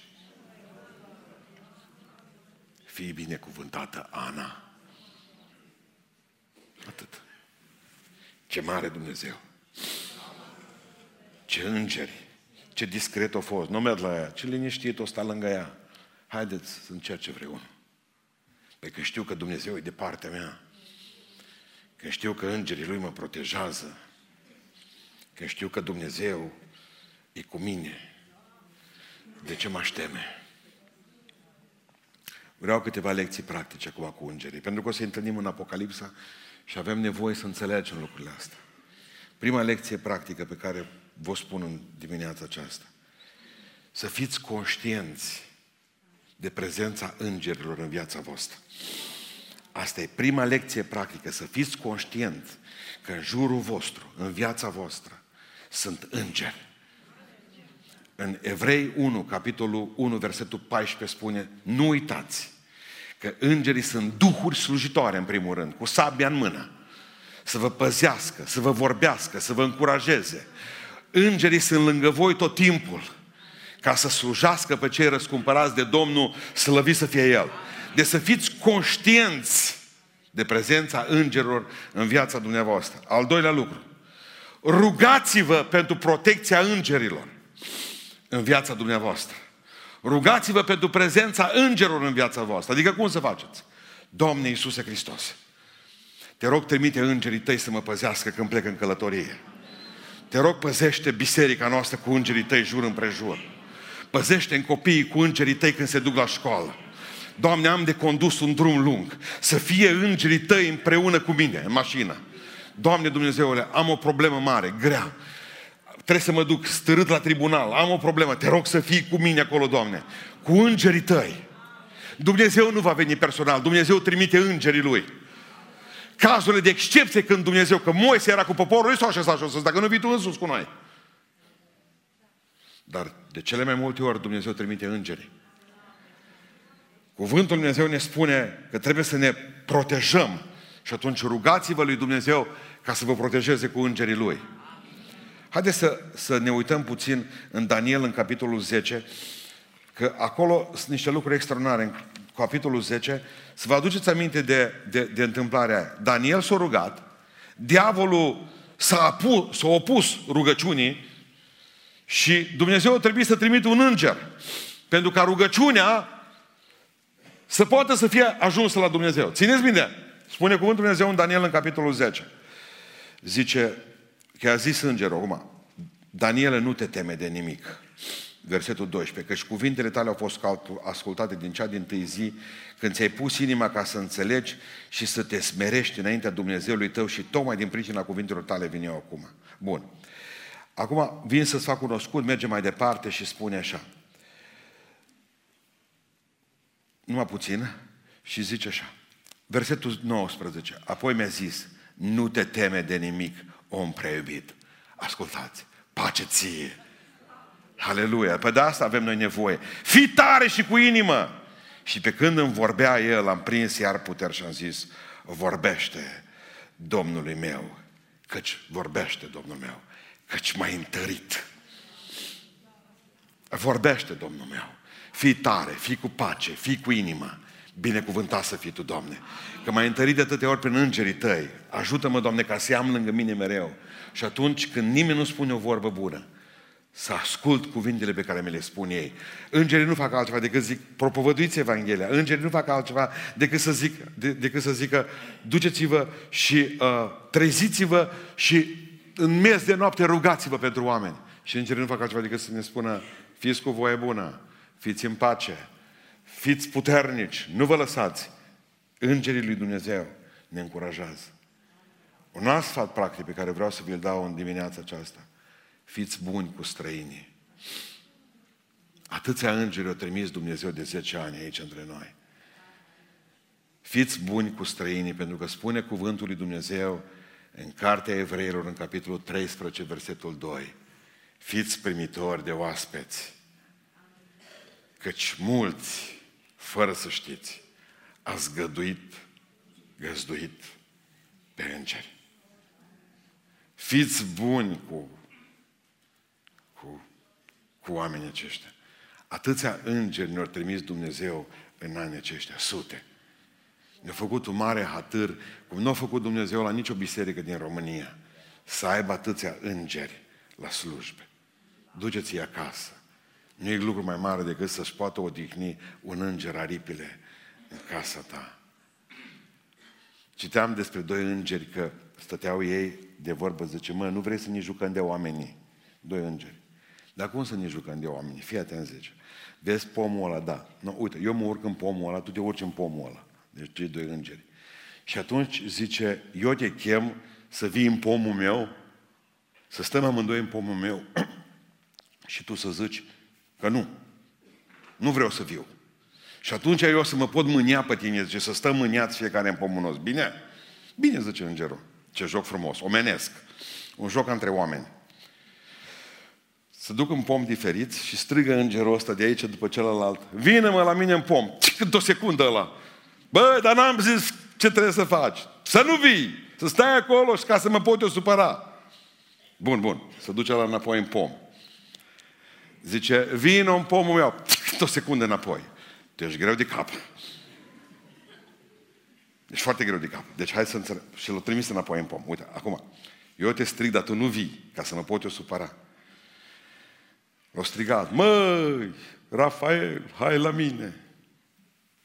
Fii binecuvântată, Ana. Atât. Ce mare Dumnezeu. Ce îngeri. Ce discret a fost. Nu merg la ea. Ce liniștit o sta lângă ea. Haideți să încerce vreunul. Păi că știu că Dumnezeu e de partea mea. Că știu că îngerii Lui mă protejează. Că știu că Dumnezeu e cu mine. De ce mă teme? Vreau câteva lecții practice acum cu îngerii. Pentru că o să întâlnim în Apocalipsa și avem nevoie să înțelegem lucrurile astea. Prima lecție practică pe care vă spun în dimineața aceasta. Să fiți conștienți de prezența îngerilor în viața voastră. Asta e prima lecție practică, să fiți conștienți că în jurul vostru, în viața voastră, sunt îngeri. În Evrei 1, capitolul 1, versetul 14 spune, nu uitați că îngerii sunt duhuri slujitoare în primul rând, cu sabia în mână, să vă păzească, să vă vorbească, să vă încurajeze. Îngerii sunt lângă voi tot timpul, ca să slujească pe cei răscumpărați de Domnul, slăvit să fie El. De să fiți conștienți de prezența îngerilor în viața dumneavoastră. Al doilea lucru, rugați-vă pentru protecția îngerilor în viața dumneavoastră. Rugați-vă pentru prezența îngerilor în viața voastră. Adică cum să faceți? Doamne Iisuse Hristos, te rog trimite îngerii tăi să mă păzească când plec în călătorie. Te rog păzește biserica noastră cu îngerii tăi jur împrejur. Păzește în copiii cu îngerii tăi când se duc la școală. Doamne, am de condus un drum lung. Să fie îngerii tăi împreună cu mine în mașină. Doamne Dumnezeule, am o problemă mare, grea. Trebuie să mă duc stărât la tribunal. Am o problemă. Te rog să fii cu mine acolo, Doamne. Cu îngerii tăi. Dumnezeu nu va veni personal. Dumnezeu trimite îngerii lui. Cazurile de excepție când Dumnezeu, că Moise era cu poporul, lui s-au așezat jos, dacă nu vii tu însuți cu noi. Dar de cele mai multe ori Dumnezeu trimite îngerii. Cuvântul Dumnezeu ne spune că trebuie să ne protejăm și atunci rugați-vă lui Dumnezeu ca să vă protejeze cu îngerii Lui. Haideți să, să ne uităm puțin în Daniel, în capitolul 10, că acolo sunt niște lucruri extraordinare. În capitolul 10, să vă aduceți aminte de, de, de întâmplarea aia. Daniel s-a rugat, diavolul s-a, apu, s-a opus rugăciunii și Dumnezeu trebuie să trimită un înger. Pentru ca rugăciunea să poată să fie ajunsă la Dumnezeu. Țineți bine! Spune cuvântul Dumnezeu în Daniel în capitolul 10. Zice că a zis îngerul, acum, Daniele, nu te teme de nimic. Versetul 12. Căci cuvintele tale au fost ascultate din cea din tâi zi, când ți-ai pus inima ca să înțelegi și să te smerești înaintea Dumnezeului tău și tocmai din pricina cuvintelor tale vin eu acum. Bun. Acum vin să-ți fac cunoscut, merge mai departe și spune așa. Numai puțin și zice așa. Versetul 19. Apoi mi-a zis, nu te teme de nimic, om prea iubit. Ascultați, pace ție. Aleluia! Pe de asta avem noi nevoie. Fii tare și cu inimă! Și pe când îmi vorbea el, am prins iar puteri și am zis, vorbește Domnului meu, căci vorbește Domnul meu, căci m-ai întărit. Vorbește Domnul meu. Fii tare, fii cu pace, fii cu inimă. Binecuvântat să fii Tu, Doamne. Că m-ai întărit de atâtea ori prin îngerii Tăi. Ajută-mă, Doamne, ca să am lângă mine mereu. Și atunci când nimeni nu spune o vorbă bună, să ascult cuvintele pe care mi le spun ei. Îngerii nu fac altceva decât zic, propovăduiți Evanghelia. Îngerii nu fac altceva decât să, zic, de, decât să zică, duceți-vă și uh, treziți-vă și în mes de noapte rugați-vă pentru oameni. Și îngerii nu fac altceva decât să ne spună, fiți cu voie bună, fiți în pace, fiți puternici, nu vă lăsați. Îngerii lui Dumnezeu ne încurajează. Un alt sfat practic pe care vreau să vi-l dau în dimineața aceasta. Fiți buni cu străinii. Atâția îngeri au trimis Dumnezeu de 10 ani aici între noi. Fiți buni cu străinii, pentru că spune cuvântul lui Dumnezeu în Cartea Evreilor, în capitolul 13, versetul 2. Fiți primitori de oaspeți, căci mulți, fără să știți, ați găduit, găzduit pe îngeri. Fiți buni cu, cu, cu oamenii aceștia. Atâția îngeri ne-au trimis Dumnezeu în anii aceștia, sute. Ne-a făcut un mare hatâr, cum nu a făcut Dumnezeu la nicio biserică din România, să aibă atâția îngeri la slujbe. Duceți-i acasă. Nu e lucru mai mare decât să-și poată odihni un înger aripile în casa ta. Citeam despre doi îngeri că stăteau ei de vorbă, zice, mă, nu vrei să ne jucăm de oamenii? Doi îngeri. Dar cum să ne jucăm de oamenii? Fii atent, zice. Vezi pomul ăla, da. No, uite, eu mă urc în pomul ăla, tu te urci în pomul ăla. Deci cei doi îngeri. Și atunci zice, eu te chem să vii în pomul meu Să stăm amândoi în pomul meu și tu să zici că nu. Nu vreau să viu. Și atunci eu o să mă pot mânia pe tine, zice, să stăm mâniați fiecare în pomul nostru. Bine? Bine, zice îngerul. Ce joc frumos, omenesc. Un joc între oameni. Se duc în pom diferiți și strigă îngerul ăsta de aici după celălalt. Vină-mă la mine în pom. Cât o secundă ăla. Bă, dar n-am zis ce trebuie să faci. Să nu vii. Să stai acolo și ca să mă pot eu supăra. Bun, bun. Se duce la înapoi în pom. Zice, vină în pomul meu. Cât o secundă înapoi. Tu ești greu de cap. Ești foarte greu de cap. Deci hai să înțeleg. Și l-a trimis înapoi în pom. Uite, acum. Eu te strig, dar tu nu vii, ca să mă pot eu supăra. L-a strigat, măi, Rafael, hai la mine.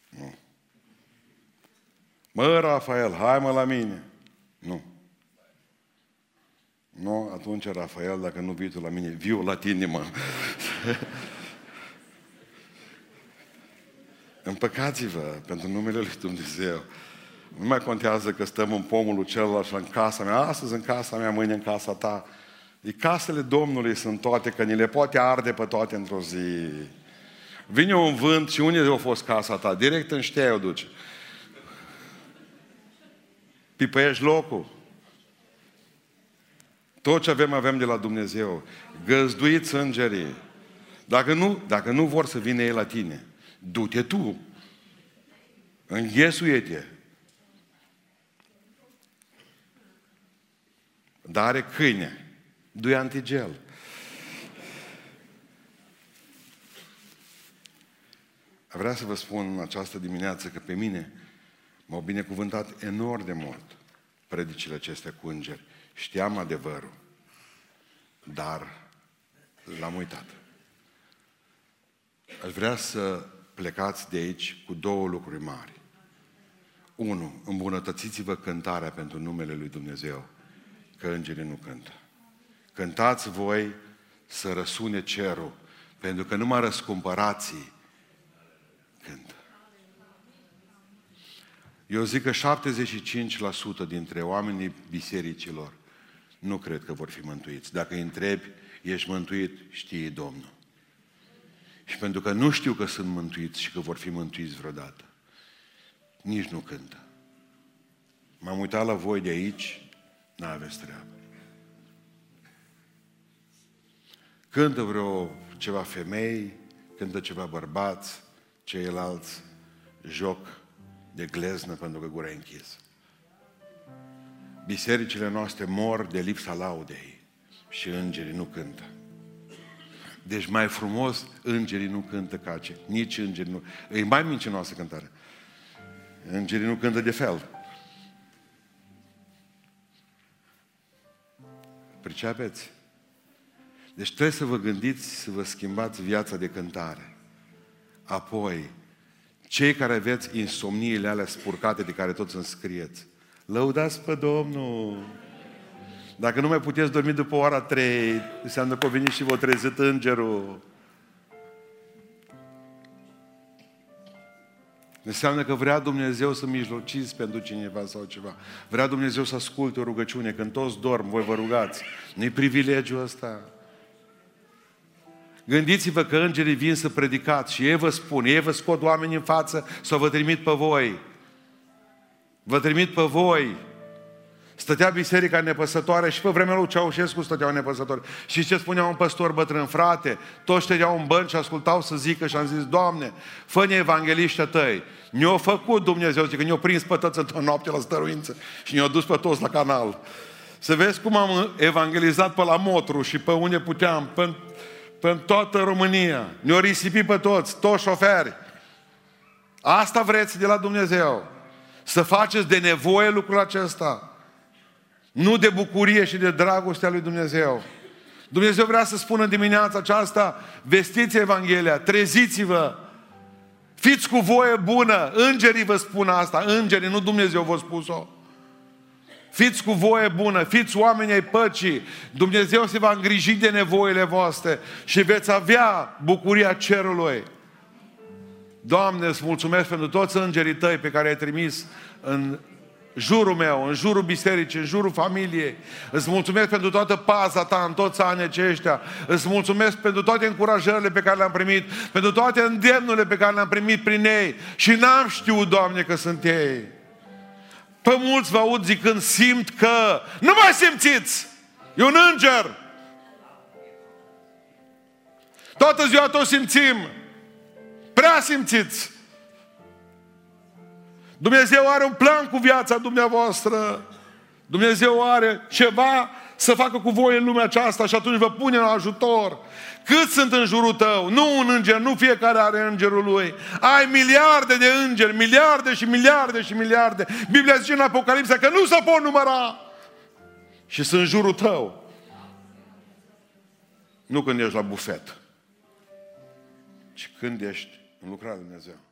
Nu. Mă, Rafael, hai mă la mine. Nu. Nu, atunci, Rafael, dacă nu vii tu la mine, viu la tine, mă. Împăcați-vă pentru numele Lui Dumnezeu. Nu mai contează că stăm în pomul lui celălalt și în casa mea, astăzi în casa mea, mâine în casa ta. E casele Domnului sunt toate, că ni le poate arde pe toate într-o zi. Vine un vânt și unde a fost casa ta? Direct în ștea o duce. Pipăiești locul. Tot ce avem, avem de la Dumnezeu. Găzduiți îngerii. Dacă nu, dacă nu vor să vină ei la tine, du-te tu. Înghesuie-te. Dar are câine. Du-i antigel. Vreau să vă spun în această dimineață că pe mine m-au binecuvântat enorm de mult predicile acestea cu îngeri. Știam adevărul, dar l-am uitat. Aș vrea să plecați de aici cu două lucruri mari. Unu, îmbunătățiți-vă cântarea pentru numele Lui Dumnezeu, că îngerii nu cântă. Cântați voi să răsune cerul, pentru că numai răscumpărații Eu zic că 75% dintre oamenii bisericilor nu cred că vor fi mântuiți. Dacă îi întrebi, ești mântuit, știi Domnul. Și pentru că nu știu că sunt mântuiți și că vor fi mântuiți vreodată, nici nu cântă. M-am uitat la voi de aici, n-aveți treabă. Cântă vreo ceva femei, cântă ceva bărbați, ceilalți joc de gleznă pentru că gura e închisă. Bisericile noastre mor de lipsa laudei și îngerii nu cântă. Deci mai frumos, îngerii nu cântă ca ce. Nici îngerii nu. E mai mincinoasă cântarea. Îngerii nu cântă de fel. Pricepeți? Deci trebuie să vă gândiți să vă schimbați viața de cântare. Apoi, cei care aveți insomniile alea spurcate de care toți înscrieți, lăudați pe Domnul! Dacă nu mai puteți dormi după ora 3, înseamnă că a venit și vă trezit îngerul. Înseamnă că vrea Dumnezeu să mijlociți pentru cineva sau ceva. Vrea Dumnezeu să asculte o rugăciune. Când toți dorm, voi vă rugați. Nu-i privilegiul ăsta. Gândiți-vă că îngerii vin să predicați și ei vă spun, ei vă scot oameni în față sau vă trimit pe voi. Vă trimit pe voi. Stătea biserica nepăsătoare și pe vremea lui Ceaușescu stăteau nepăsători. Și ce spunea un păstor bătrân? Frate, toți ștedeau în bănci și ascultau să zică și am zis, Doamne, fă-ne evangeliști tăi. Ne-au făcut Dumnezeu, zic că ne-au prins pe toți într-o noapte la stăruință și ne-au dus pe toți la canal. Să vezi cum am evangelizat pe la Motru și pe unde puteam, pe, pe toată România. Ne-au risipit pe toți, toți șoferi. Asta vreți de la Dumnezeu. Să faceți de nevoie lucrul acesta. Nu de bucurie și de dragostea lui Dumnezeu. Dumnezeu vrea să spună dimineața aceasta, vestiți Evanghelia, treziți-vă, fiți cu voie bună, îngerii vă spun asta, îngerii, nu Dumnezeu vă spus-o. Fiți cu voie bună, fiți oameni ai păcii, Dumnezeu se va îngriji de nevoile voastre și veți avea bucuria cerului. Doamne, îți mulțumesc pentru toți îngerii tăi pe care ai trimis în jurul meu, în jurul bisericii, în jurul familiei. Îți mulțumesc pentru toată paza ta în toți anii aceștia. Îți mulțumesc pentru toate încurajările pe care le-am primit, pentru toate îndemnurile pe care le-am primit prin ei. Și n-am știut, Doamne, că sunt ei. Pe mulți vă aud zicând, simt că... Nu mai simțiți! E un înger! Toată ziua tot simțim. Prea simțiți. Dumnezeu are un plan cu viața dumneavoastră. Dumnezeu are ceva să facă cu voi în lumea aceasta și atunci vă pune la ajutor. Cât sunt în jurul tău? Nu un înger, nu fiecare are îngerul lui. Ai miliarde de îngeri, miliarde și miliarde și miliarde. Biblia zice în Apocalipsa că nu se pot număra. Și sunt în jurul tău. Nu când ești la bufet, ci când ești în lucrarea Dumnezeu.